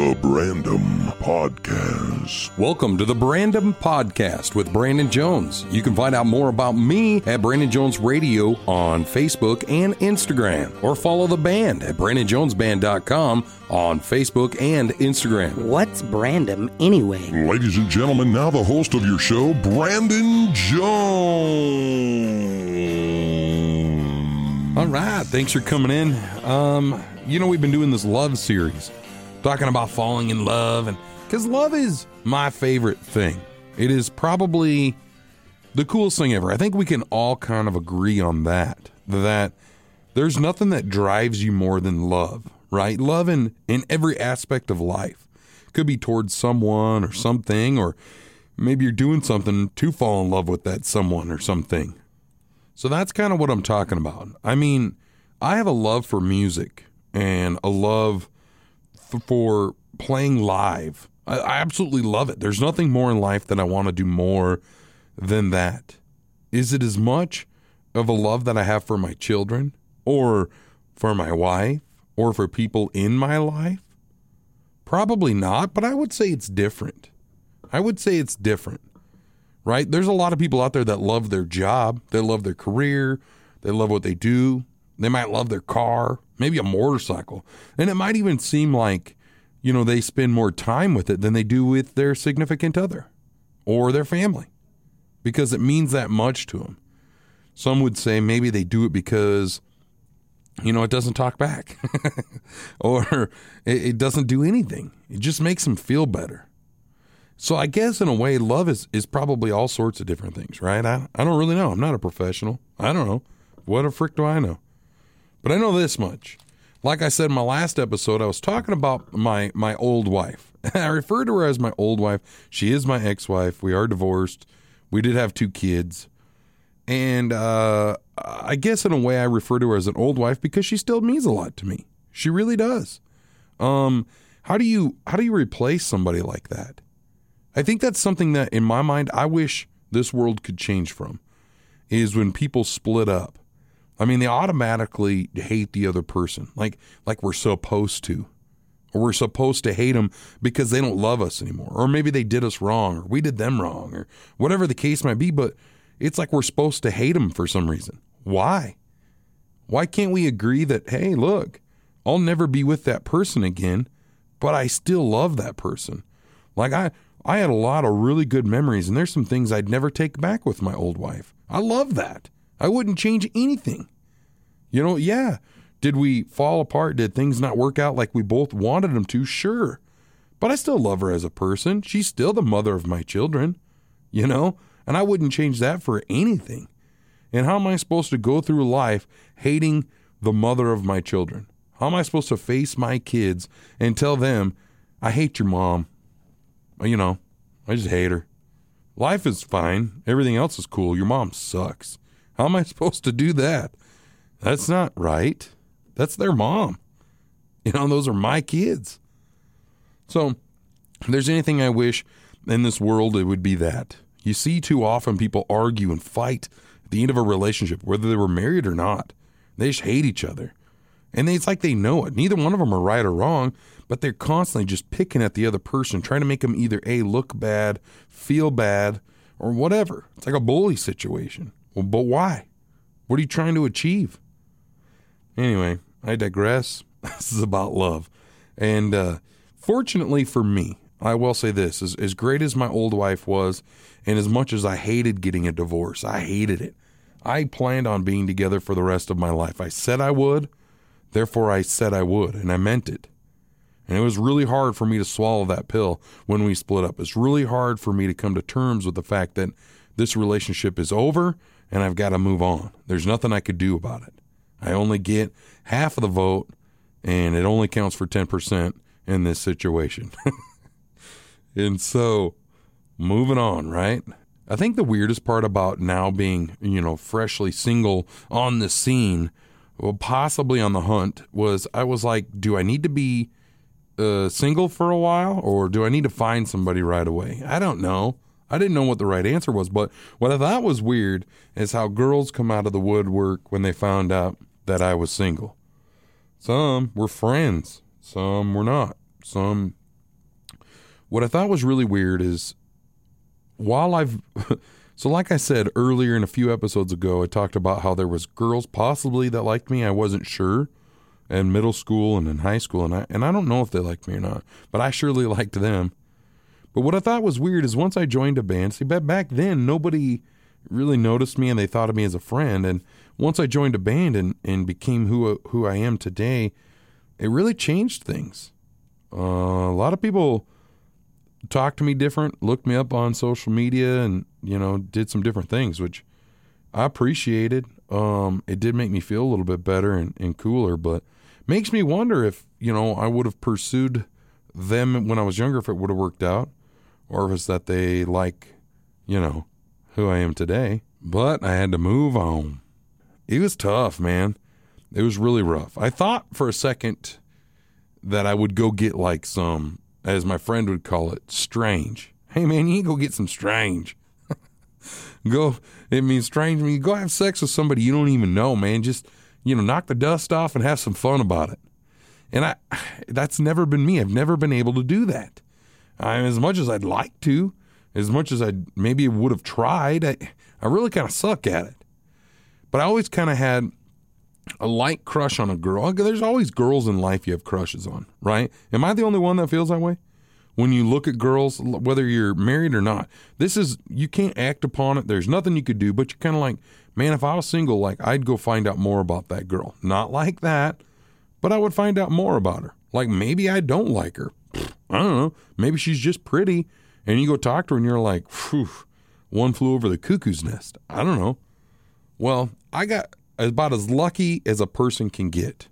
The Brandom Podcast. Welcome to the Brandon Podcast with Brandon Jones. You can find out more about me at Brandon Jones Radio on Facebook and Instagram, or follow the band at BrandonJonesBand.com on Facebook and Instagram. What's Brandom anyway? Ladies and gentlemen, now the host of your show, Brandon Jones. All right, thanks for coming in. Um, you know, we've been doing this love series, talking about falling in love, and because love is my favorite thing. It is probably the coolest thing ever. I think we can all kind of agree on that. That there's nothing that drives you more than love, right? Love in, in every aspect of life. Could be towards someone or something, or maybe you're doing something to fall in love with that someone or something. So that's kind of what I'm talking about. I mean, I have a love for music and a love for playing live. I, I absolutely love it. There's nothing more in life that I want to do more than that. Is it as much of a love that I have for my children or for my wife or for people in my life? Probably not, but I would say it's different. I would say it's different, right? There's a lot of people out there that love their job, they love their career, they love what they do, they might love their car, maybe a motorcycle. And it might even seem like, you know, they spend more time with it than they do with their significant other or their family because it means that much to them. Some would say maybe they do it because, you know, it doesn't talk back or it, it doesn't do anything. It just makes them feel better. So I guess in a way, love is, is probably all sorts of different things, right? I, I don't really know. I'm not a professional. I don't know. What a frick do I know? But I know this much. Like I said in my last episode, I was talking about my my old wife. I refer to her as my old wife. She is my ex-wife. We are divorced. We did have two kids. And uh, I guess in a way I refer to her as an old wife because she still means a lot to me. She really does. Um, how do you how do you replace somebody like that? I think that's something that in my mind I wish this world could change from is when people split up. I mean, they automatically hate the other person, like like we're supposed to, or we're supposed to hate them because they don't love us anymore, or maybe they did us wrong, or we did them wrong, or whatever the case might be. But it's like we're supposed to hate them for some reason. Why? Why can't we agree that hey, look, I'll never be with that person again, but I still love that person. Like I I had a lot of really good memories, and there's some things I'd never take back with my old wife. I love that. I wouldn't change anything. You know, yeah. Did we fall apart? Did things not work out like we both wanted them to? Sure. But I still love her as a person. She's still the mother of my children, you know? And I wouldn't change that for anything. And how am I supposed to go through life hating the mother of my children? How am I supposed to face my kids and tell them, I hate your mom? You know, I just hate her. Life is fine. Everything else is cool. Your mom sucks. How am I supposed to do that? That's not right. That's their mom. You know, those are my kids. So, if there's anything I wish in this world, it would be that. You see too often people argue and fight at the end of a relationship, whether they were married or not. They just hate each other. And it's like they know it. Neither one of them are right or wrong, but they're constantly just picking at the other person, trying to make them either A, look bad, feel bad, or whatever. It's like a bully situation. Well, but why? What are you trying to achieve? Anyway, I digress. This is about love. And uh, fortunately for me, I will say this as, as great as my old wife was, and as much as I hated getting a divorce, I hated it. I planned on being together for the rest of my life. I said I would, therefore, I said I would, and I meant it. And it was really hard for me to swallow that pill when we split up. It's really hard for me to come to terms with the fact that this relationship is over and I've got to move on. There's nothing I could do about it. I only get half of the vote, and it only counts for 10% in this situation. and so, moving on, right? I think the weirdest part about now being, you know, freshly single on the scene, well, possibly on the hunt, was I was like, do I need to be uh, single for a while or do I need to find somebody right away? I don't know. I didn't know what the right answer was, but what I thought was weird is how girls come out of the woodwork when they found out that I was single. Some were friends, some were not. Some what I thought was really weird is while I've so like I said earlier in a few episodes ago, I talked about how there was girls possibly that liked me. I wasn't sure in middle school and in high school, and I and I don't know if they liked me or not, but I surely liked them. But what I thought was weird is once I joined a band, see, back then nobody really noticed me and they thought of me as a friend. And once I joined a band and, and became who who I am today, it really changed things. Uh, a lot of people talked to me different, looked me up on social media, and you know did some different things, which I appreciated. Um, it did make me feel a little bit better and, and cooler, but makes me wonder if you know I would have pursued them when I was younger if it would have worked out, or if it's that they like, you know, who I am today. But I had to move on. It was tough, man. It was really rough. I thought for a second that I would go get like some, as my friend would call it, strange. Hey man, you go get some strange. go, it means strange. I mean, go have sex with somebody you don't even know, man. Just, you know, knock the dust off and have some fun about it. And I, that's never been me. I've never been able to do that. I, as much as I'd like to, as much as I maybe would have tried, I, I really kind of suck at it. But I always kind of had a light crush on a girl. There's always girls in life you have crushes on, right? Am I the only one that feels that way? When you look at girls, whether you're married or not, this is, you can't act upon it. There's nothing you could do, but you're kind of like, man, if I was single, like I'd go find out more about that girl. Not like that, but I would find out more about her. Like maybe I don't like her. I don't know. Maybe she's just pretty. And you go talk to her and you're like, Phew, one flew over the cuckoo's nest. I don't know. Well, I got about as lucky as a person can get.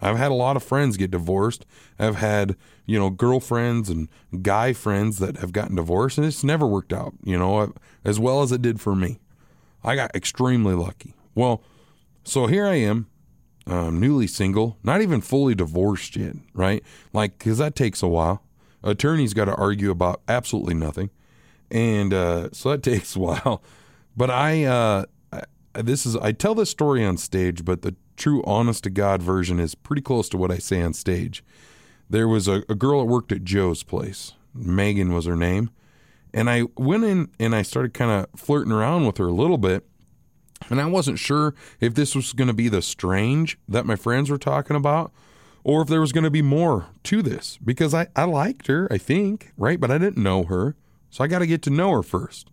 I've had a lot of friends get divorced. I've had, you know, girlfriends and guy friends that have gotten divorced, and it's never worked out, you know, as well as it did for me. I got extremely lucky. Well, so here I am, um, newly single, not even fully divorced yet, right? Like, because that takes a while. Attorneys got to argue about absolutely nothing. And uh, so that takes a while. But I, uh, this is I tell this story on stage, but the true honest to God version is pretty close to what I say on stage. There was a, a girl that worked at Joe's place. Megan was her name. And I went in and I started kind of flirting around with her a little bit. And I wasn't sure if this was going to be the strange that my friends were talking about or if there was going to be more to this because I, I liked her, I think, right? But I didn't know her. So I got to get to know her first.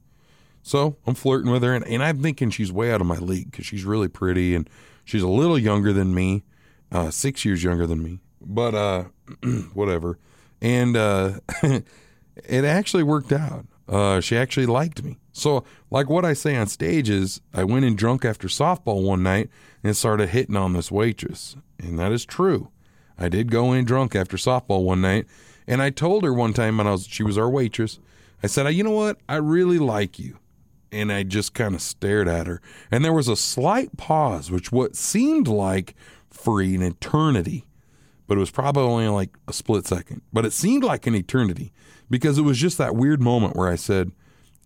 So I'm flirting with her, and, and I'm thinking she's way out of my league because she's really pretty and she's a little younger than me, uh, six years younger than me. But uh, whatever. And uh, it actually worked out. Uh, she actually liked me. So, like what I say on stage is, I went in drunk after softball one night and started hitting on this waitress. And that is true. I did go in drunk after softball one night, and I told her one time when I was she was our waitress. I said, "You know what? I really like you." and I just kind of stared at her. And there was a slight pause, which what seemed like for an eternity, but it was probably only like a split second. But it seemed like an eternity because it was just that weird moment where I said,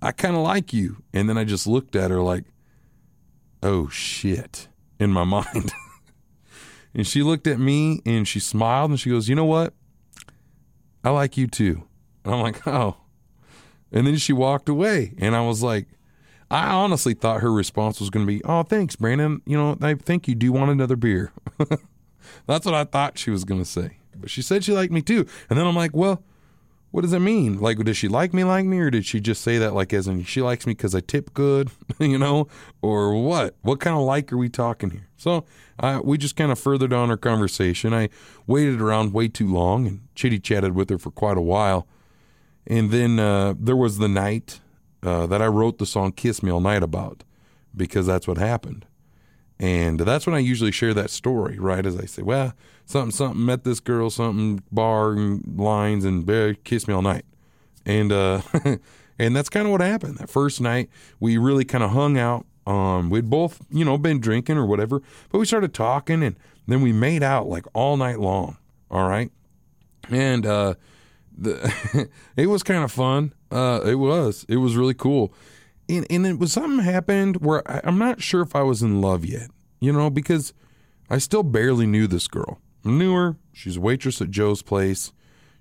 I kind of like you. And then I just looked at her like, oh shit, in my mind. And she looked at me and she smiled and she goes, You know what? I like you too. And I'm like, Oh. And then she walked away. And I was like, I honestly thought her response was going to be, "Oh, thanks, Brandon. You know, I think you do want another beer." That's what I thought she was going to say. But she said she liked me too. And then I'm like, "Well, what does it mean? Like, does she like me, like me, or did she just say that like as in she likes me because I tip good, you know, or what? What kind of like are we talking here?" So uh, we just kind of furthered on our conversation. I waited around way too long and chitty chatted with her for quite a while, and then uh, there was the night uh, that I wrote the song Kiss Me All Night about because that's what happened. And that's when I usually share that story, right? As I say, well, something, something, met this girl, something, bar lines, and bear, kiss me all night. And, uh, and that's kind of what happened. That first night, we really kind of hung out. Um, we'd both, you know, been drinking or whatever, but we started talking and then we made out like all night long. All right. And, uh, the, it was kind of fun. Uh, it was. It was really cool. And, and it was something happened where I, I'm not sure if I was in love yet, you know, because I still barely knew this girl. I knew her. She's a waitress at Joe's place.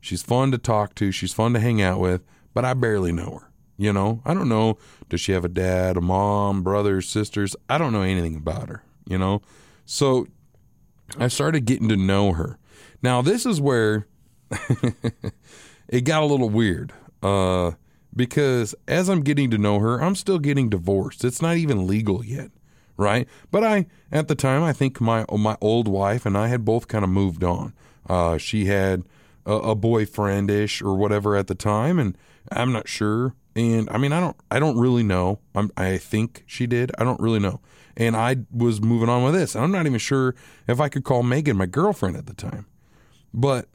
She's fun to talk to. She's fun to hang out with, but I barely know her. You know, I don't know. Does she have a dad, a mom, brothers, sisters? I don't know anything about her, you know? So I started getting to know her. Now, this is where it got a little weird uh, because as I'm getting to know her, I'm still getting divorced. It's not even legal yet, right? But I, at the time, I think my my old wife and I had both kind of moved on. Uh, she had a, a boyfriendish or whatever at the time, and I'm not sure. And I mean, I don't, I don't really know. I'm, I think she did. I don't really know. And I was moving on with this. And I'm not even sure if I could call Megan my girlfriend at the time. But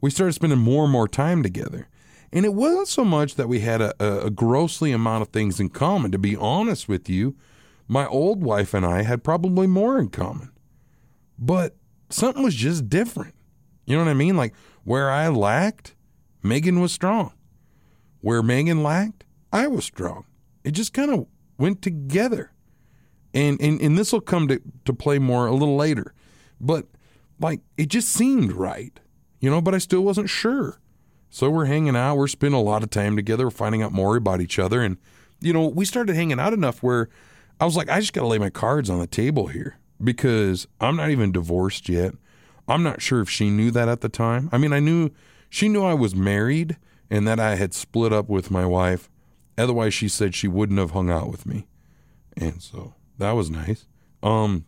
we started spending more and more time together. And it wasn't so much that we had a, a grossly amount of things in common. To be honest with you, my old wife and I had probably more in common. But something was just different. You know what I mean? Like where I lacked, Megan was strong. Where Megan lacked, I was strong. It just kind of went together. And and, and this will come to, to play more a little later. But like it just seemed right. You know, but I still wasn't sure. So we're hanging out, we're spending a lot of time together, we're finding out more about each other. And, you know, we started hanging out enough where I was like, I just got to lay my cards on the table here because I'm not even divorced yet. I'm not sure if she knew that at the time. I mean, I knew she knew I was married and that I had split up with my wife. Otherwise, she said she wouldn't have hung out with me. And so that was nice. Um,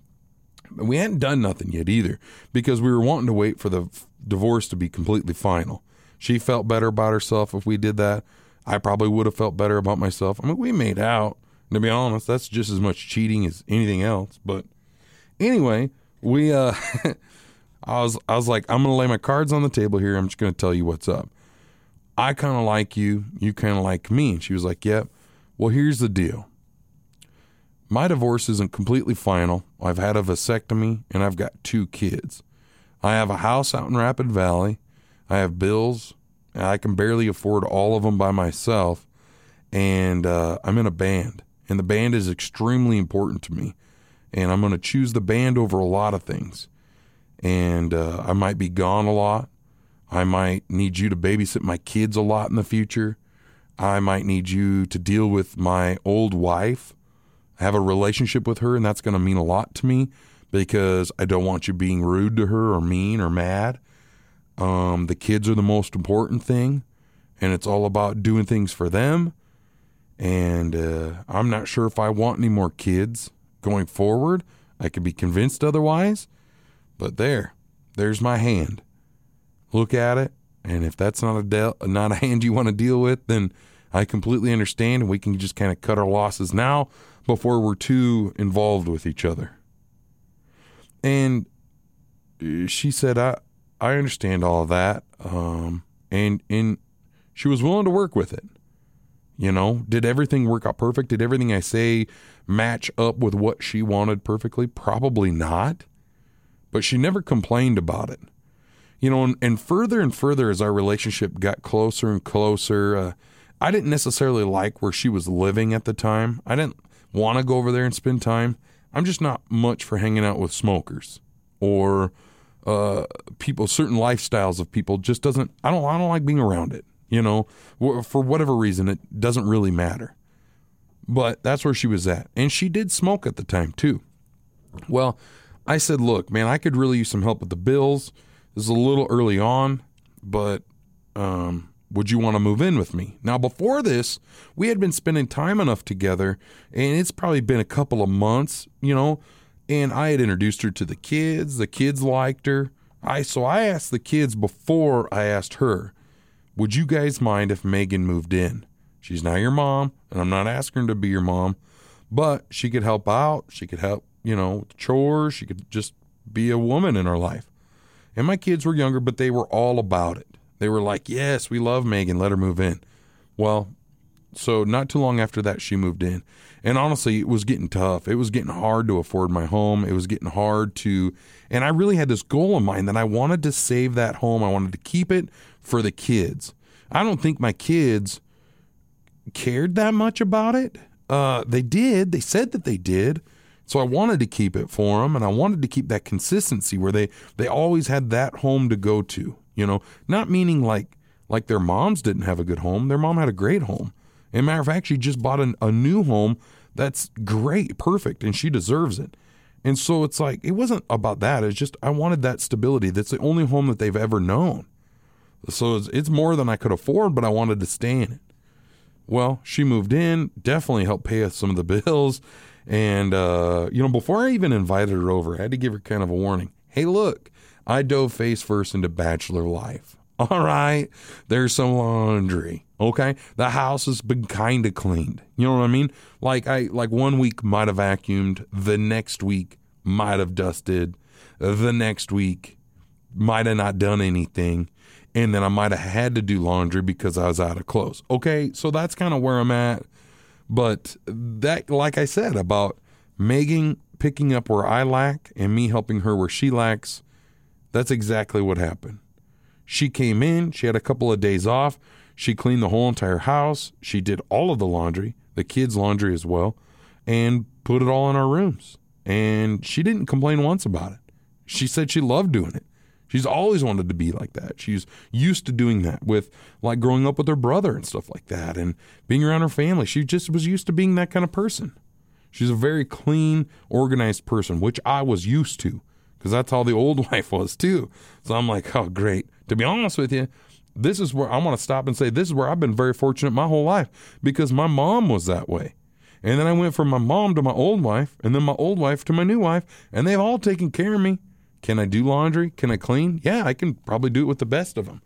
we hadn't done nothing yet either because we were wanting to wait for the f- divorce to be completely final. She felt better about herself if we did that. I probably would have felt better about myself. I mean, we made out. To be honest, that's just as much cheating as anything else. But anyway, we uh I was I was like, I'm gonna lay my cards on the table here. I'm just gonna tell you what's up. I kind of like you. You kind of like me. And she was like, Yep. Well, here's the deal. My divorce isn't completely final. I've had a vasectomy and I've got two kids. I have a house out in Rapid Valley. I have bills. I can barely afford all of them by myself. And uh, I'm in a band. And the band is extremely important to me. And I'm going to choose the band over a lot of things. And uh, I might be gone a lot. I might need you to babysit my kids a lot in the future. I might need you to deal with my old wife I have a relationship with her, and that's going to mean a lot to me because I don't want you being rude to her or mean or mad. Um, the kids are the most important thing, and it's all about doing things for them. And uh, I'm not sure if I want any more kids going forward. I could be convinced otherwise, but there, there's my hand. Look at it, and if that's not a de- not a hand you want to deal with, then I completely understand, and we can just kind of cut our losses now before we're too involved with each other. And she said, I, I understand all that. Um, and, and she was willing to work with it. You know, did everything work out perfect? Did everything I say match up with what she wanted perfectly? Probably not. But she never complained about it. You know, and, and further and further as our relationship got closer and closer, uh, I didn't necessarily like where she was living at the time. I didn't want to go over there and spend time. I'm just not much for hanging out with smokers or uh, people. Certain lifestyles of people just doesn't. I don't. I don't like being around it. You know, for whatever reason, it doesn't really matter. But that's where she was at, and she did smoke at the time too. Well, I said, "Look, man, I could really use some help with the bills. This is a little early on, but um, would you want to move in with me? Now, before this, we had been spending time enough together, and it's probably been a couple of months, you know, and I had introduced her to the kids. The kids liked her. I so I asked the kids before I asked her, "Would you guys mind if Megan moved in? She's not your mom, and I'm not asking her to be your mom, but she could help out. She could help, you know, with chores. She could just be a woman in our life." And my kids were younger, but they were all about it. They were like, yes, we love Megan. Let her move in. Well, so not too long after that, she moved in. And honestly, it was getting tough. It was getting hard to afford my home. It was getting hard to, and I really had this goal in mind that I wanted to save that home. I wanted to keep it for the kids. I don't think my kids cared that much about it. Uh, they did. They said that they did. So I wanted to keep it for them, and I wanted to keep that consistency where they they always had that home to go to. You know, not meaning like like their moms didn't have a good home. Their mom had a great home. And matter of fact, she just bought an, a new home that's great, perfect, and she deserves it. And so it's like, it wasn't about that. It's just, I wanted that stability. That's the only home that they've ever known. So it's, it's more than I could afford, but I wanted to stay in it. Well, she moved in, definitely helped pay us some of the bills. And, uh, you know, before I even invited her over, I had to give her kind of a warning. Hey, look, I dove face first into bachelor life. All right, there's some laundry. Okay, the house has been kind of cleaned. You know what I mean? Like I like one week might have vacuumed, the next week might have dusted, the next week might have not done anything, and then I might have had to do laundry because I was out of clothes. Okay, so that's kind of where I'm at. But that, like I said, about Megan picking up where I lack and me helping her where she lacks, that's exactly what happened. She came in, she had a couple of days off, she cleaned the whole entire house, she did all of the laundry, the kids' laundry as well, and put it all in our rooms. And she didn't complain once about it. She said she loved doing it. She's always wanted to be like that. She's used to doing that with like growing up with her brother and stuff like that and being around her family. She just was used to being that kind of person. She's a very clean, organized person, which I was used to because that's how the old wife was too. So I'm like, oh, great. To be honest with you, this is where I want to stop and say this is where I've been very fortunate my whole life because my mom was that way. And then I went from my mom to my old wife, and then my old wife to my new wife, and they've all taken care of me. Can I do laundry? Can I clean? Yeah, I can probably do it with the best of them.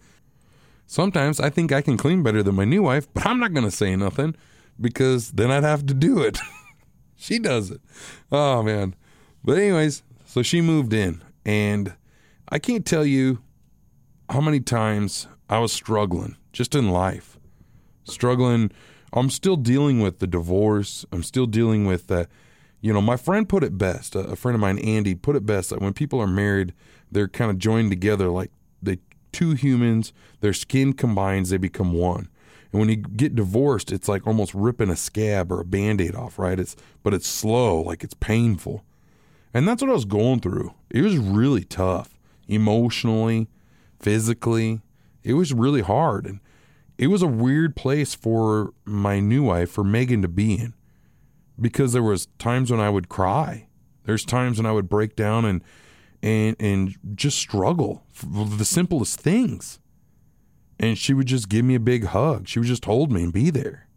Sometimes I think I can clean better than my new wife, but I'm not going to say nothing because then I'd have to do it. she does it. Oh, man. But, anyways, so she moved in, and I can't tell you how many times I was struggling just in life. Struggling. I'm still dealing with the divorce. I'm still dealing with that. You know, my friend put it best. A friend of mine, Andy, put it best that when people are married, they're kind of joined together like they two humans, their skin combines, they become one. And when you get divorced, it's like almost ripping a scab or a band-aid off, right? It's but it's slow, like it's painful. And that's what I was going through. It was really tough emotionally, physically. It was really hard. And it was a weird place for my new wife, for Megan to be in, because there was times when I would cry. There's times when I would break down and and and just struggle for the simplest things. And she would just give me a big hug. She would just hold me and be there.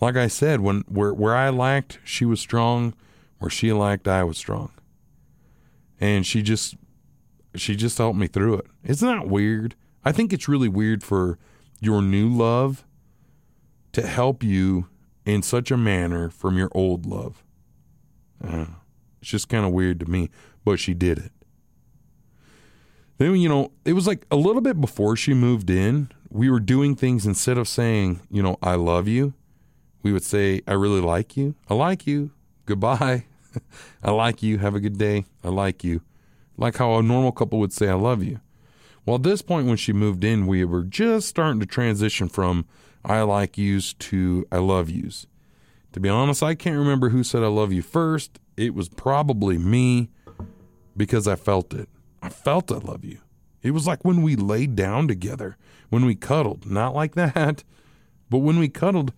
Like I said, when where where I lacked, she was strong where she lacked, I was strong. And she just she just helped me through it. Isn't that weird? I think it's really weird for your new love to help you in such a manner from your old love. Uh, it's just kind of weird to me, but she did it. Then, you know, it was like a little bit before she moved in, we were doing things instead of saying, you know, I love you, we would say, I really like you. I like you. Goodbye. I like you. Have a good day. I like you. Like how a normal couple would say, I love you. Well, at this point, when she moved in, we were just starting to transition from I like yous to I love yous. To be honest, I can't remember who said I love you first. It was probably me because I felt it. I felt I love you. It was like when we laid down together, when we cuddled. Not like that, but when we cuddled,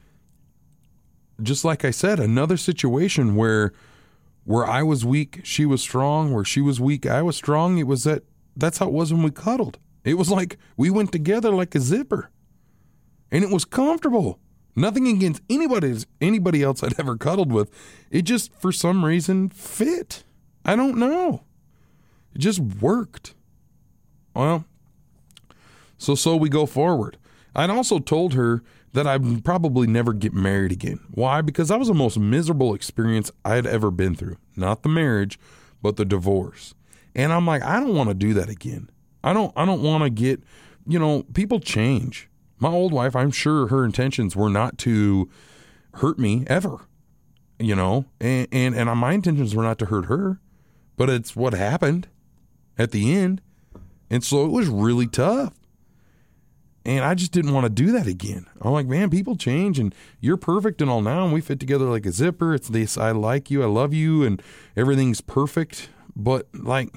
just like I said, another situation where where I was weak, she was strong. Where she was weak, I was strong. It was that that's how it was when we cuddled. It was like we went together like a zipper. And it was comfortable. Nothing against anybody anybody else I'd ever cuddled with. It just for some reason fit. I don't know. It just worked. Well, so so we go forward. I'd also told her that I'd probably never get married again. Why? Because that was the most miserable experience I'd ever been through. Not the marriage, but the divorce. And I'm like, I don't want to do that again. I don't I don't want to get, you know, people change. My old wife, I'm sure her intentions were not to hurt me ever. You know, and and, and my intentions were not to hurt her, but it's what happened at the end. And so it was really tough. And I just didn't want to do that again. I'm like, man, people change and you're perfect and all now. And we fit together like a zipper. It's this I like you, I love you, and everything's perfect. But like,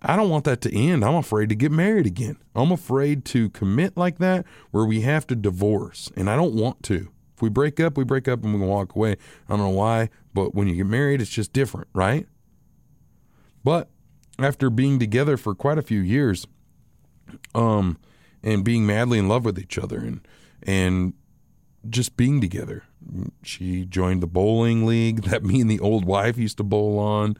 I don't want that to end. I'm afraid to get married again. I'm afraid to commit like that where we have to divorce, and I don't want to. If we break up, we break up and we can walk away. I don't know why, but when you get married, it's just different, right? But after being together for quite a few years, um, and being madly in love with each other and and just being together. She joined the bowling league that me and the old wife used to bowl on.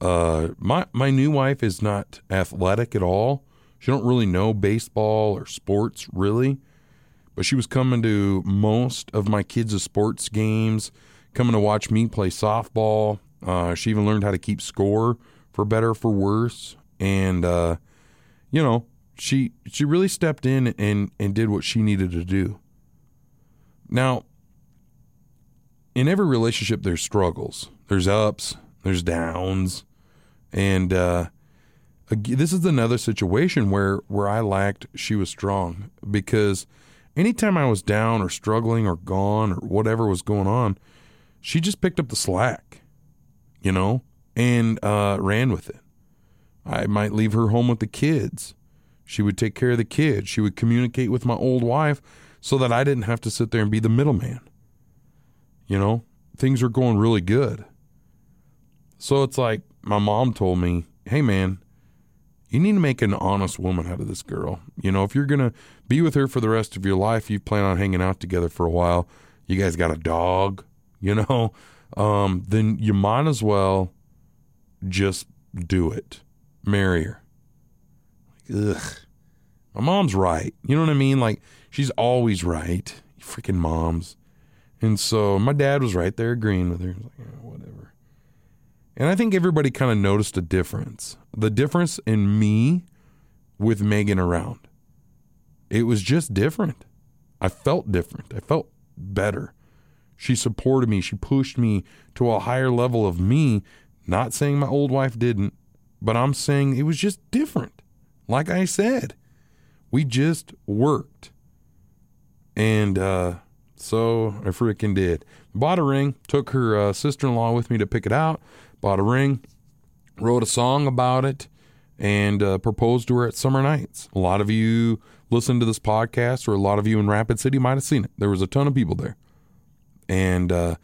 Uh, my my new wife is not athletic at all. She don't really know baseball or sports really, but she was coming to most of my kids' sports games, coming to watch me play softball. Uh, she even learned how to keep score for better for worse, and uh, you know she she really stepped in and and did what she needed to do. Now, in every relationship, there's struggles, there's ups, there's downs, and uh, this is another situation where where I lacked. She was strong because anytime I was down or struggling or gone or whatever was going on, she just picked up the slack, you know, and uh, ran with it. I might leave her home with the kids. She would take care of the kids. She would communicate with my old wife so that I didn't have to sit there and be the middleman. You know, things are going really good. So it's like my mom told me, hey, man, you need to make an honest woman out of this girl. You know, if you're going to be with her for the rest of your life, you plan on hanging out together for a while, you guys got a dog, you know, um, then you might as well just do it. Marry her. Ugh. My mom's right. You know what I mean? Like, she's always right. Freaking moms. And so my dad was right there agreeing with her. Like, whatever. And I think everybody kind of noticed a difference. The difference in me with Megan around. It was just different. I felt different. I felt better. She supported me. She pushed me to a higher level of me. Not saying my old wife didn't, but I'm saying it was just different. Like I said, we just worked. And uh, so I freaking did. Bought a ring, took her uh, sister in law with me to pick it out, bought a ring, wrote a song about it, and uh, proposed to her at Summer Nights. A lot of you listen to this podcast, or a lot of you in Rapid City might have seen it. There was a ton of people there. And, uh,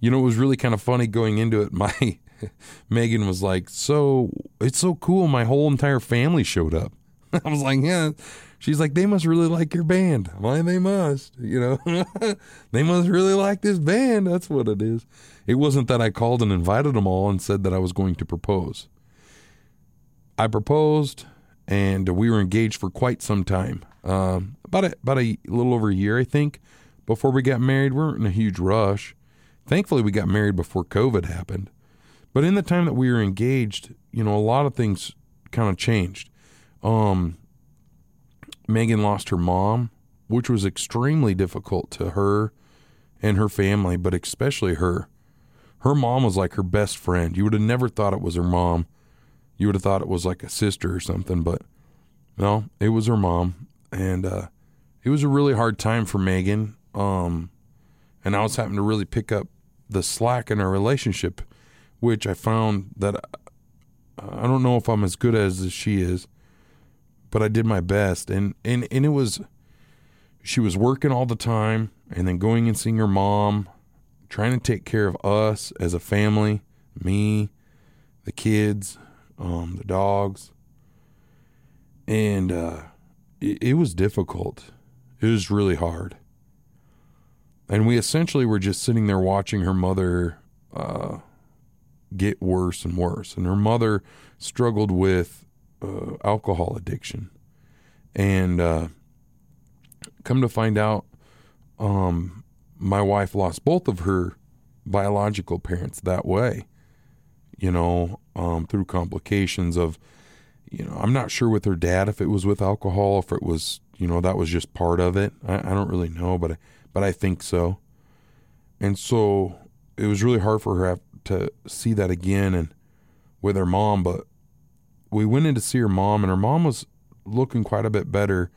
you know, it was really kind of funny going into it. My Megan was like, So it's so cool. My whole entire family showed up. I was like, Yeah, She's like, they must really like your band. Why they must, you know, they must really like this band. That's what it is. It wasn't that I called and invited them all and said that I was going to propose. I proposed, and we were engaged for quite some time. Um, about a, about a little over a year, I think, before we got married. We weren't in a huge rush. Thankfully, we got married before COVID happened. But in the time that we were engaged, you know, a lot of things kind of changed. Um, Megan lost her mom, which was extremely difficult to her and her family, but especially her. Her mom was like her best friend. You would have never thought it was her mom. You would have thought it was like a sister or something, but no, it was her mom. And uh, it was a really hard time for Megan. Um, and I was having to really pick up the slack in our relationship, which I found that I don't know if I'm as good as she is but I did my best. And, and, and it was, she was working all the time and then going and seeing her mom, trying to take care of us as a family, me, the kids, um, the dogs. And uh, it, it was difficult. It was really hard. And we essentially were just sitting there watching her mother uh, get worse and worse. And her mother struggled with uh, alcohol addiction, and uh, come to find out, um, my wife lost both of her biological parents that way. You know, um, through complications of, you know, I'm not sure with her dad if it was with alcohol, if it was, you know, that was just part of it. I, I don't really know, but but I think so. And so it was really hard for her to see that again and with her mom, but we went in to see her mom, and her mom was looking quite a bit better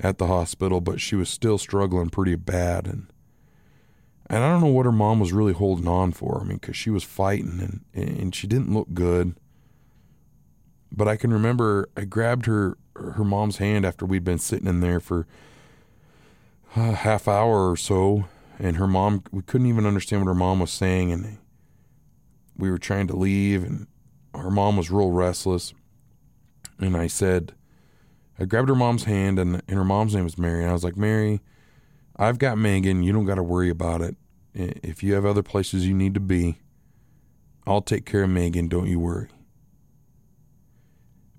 at the hospital, but she was still struggling pretty bad. And and I don't know what her mom was really holding on for. I mean, because she was fighting and and she didn't look good. but I can remember I grabbed her her mom's hand after we'd been sitting in there for a half hour or so, and her mom we couldn't even understand what her mom was saying, and we were trying to leave, and her mom was real restless, and I said. I grabbed her mom's hand, and, and her mom's name was Mary. And I was like, Mary, I've got Megan. You don't got to worry about it. If you have other places you need to be, I'll take care of Megan. Don't you worry.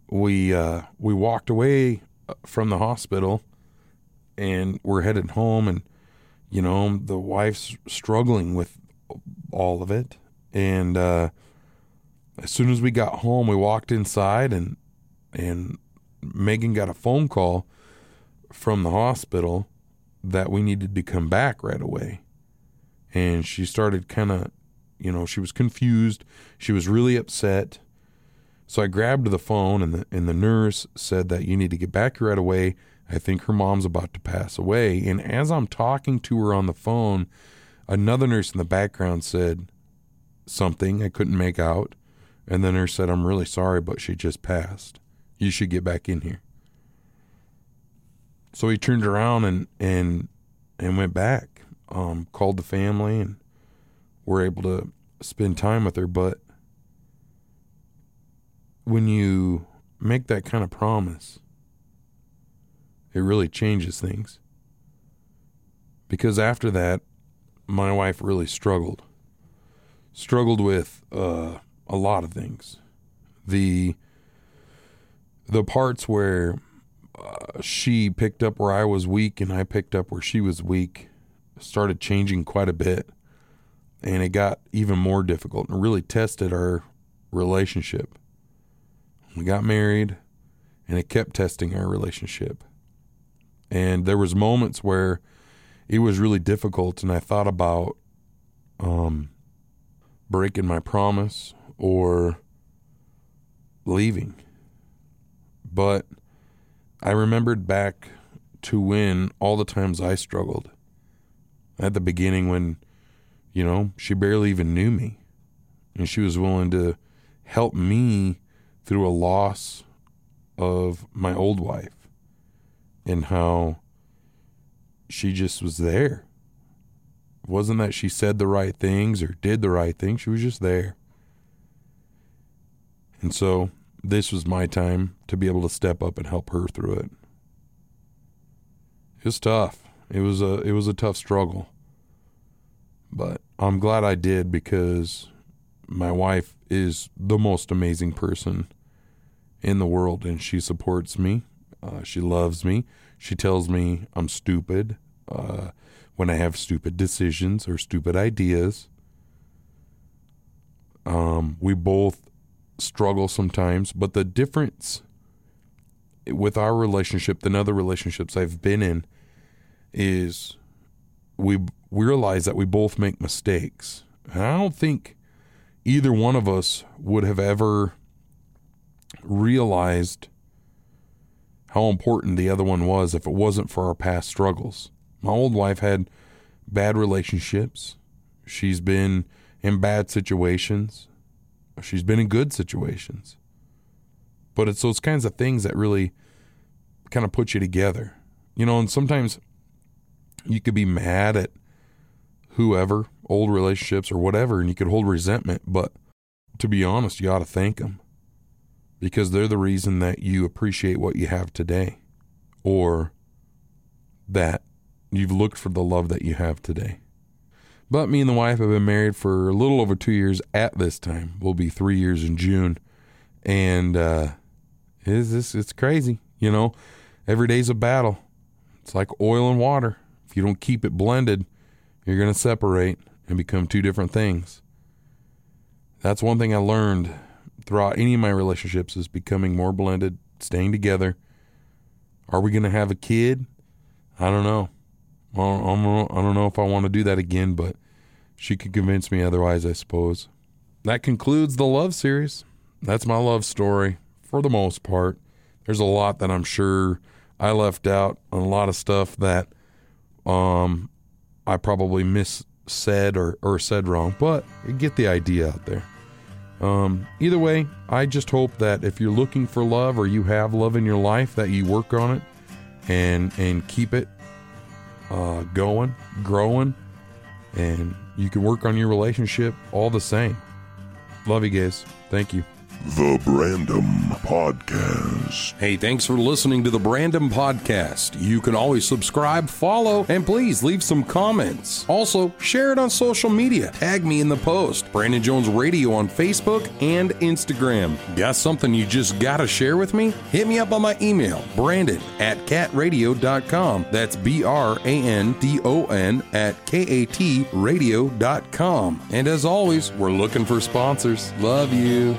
We uh, we walked away uh, from the hospital, and we're headed home. And you know the wife's struggling with all of it. And uh, as soon as we got home, we walked inside, and and Megan got a phone call from the hospital that we needed to come back right away. And she started kind of, you know, she was confused. She was really upset. So I grabbed the phone and the and the nurse said that you need to get back right away. I think her mom's about to pass away. And as I'm talking to her on the phone, another nurse in the background said something I couldn't make out. And the nurse said, I'm really sorry, but she just passed you should get back in here. So he turned around and and and went back. Um, called the family and were able to spend time with her. But when you make that kind of promise, it really changes things. Because after that, my wife really struggled. Struggled with uh, a lot of things. The the parts where uh, she picked up where I was weak and I picked up where she was weak started changing quite a bit. And it got even more difficult and really tested our relationship. We got married and it kept testing our relationship. And there was moments where it was really difficult and I thought about um, breaking my promise or leaving but I remembered back to when all the times I struggled at the beginning when, you know, she barely even knew me. And she was willing to help me through a loss of my old wife and how she just was there. Wasn't that she said the right things or did the right thing. she was just there. And so this was my time to be able to step up and help her through it. It was tough. It was a it was a tough struggle. But I'm glad I did because my wife is the most amazing person in the world and she supports me. Uh, she loves me. She tells me I'm stupid uh, when I have stupid decisions or stupid ideas. Um, we both struggle sometimes, but the difference with our relationship than other relationships I've been in is we we realize that we both make mistakes. And I don't think either one of us would have ever realized how important the other one was if it wasn't for our past struggles. My old wife had bad relationships. She's been in bad situations. She's been in good situations. But it's those kinds of things that really kind of put you together. You know, and sometimes you could be mad at whoever, old relationships or whatever, and you could hold resentment. But to be honest, you ought to thank them because they're the reason that you appreciate what you have today or that you've looked for the love that you have today. But me and the wife have been married for a little over two years at this time. We'll be three years in June. And uh, it's, it's, it's crazy. You know, every day's a battle. It's like oil and water. If you don't keep it blended, you're going to separate and become two different things. That's one thing I learned throughout any of my relationships is becoming more blended, staying together. Are we going to have a kid? I don't know. I don't, I don't know if I want to do that again, but she could convince me otherwise, I suppose. That concludes the love series. That's my love story for the most part. There's a lot that I'm sure I left out, a lot of stuff that um, I probably mis said or, or said wrong, but get the idea out there. Um, either way, I just hope that if you're looking for love or you have love in your life, that you work on it and and keep it uh, going, growing, and you can work on your relationship all the same. Love you guys. Thank you. The Brandon Podcast. Hey, thanks for listening to the Brandon Podcast. You can always subscribe, follow, and please leave some comments. Also, share it on social media. Tag me in the post. Brandon Jones Radio on Facebook and Instagram. Got something you just gotta share with me? Hit me up on my email, brandon at katradio.com. That's B R A N D O N at K A T radio.com. And as always, we're looking for sponsors. Love you.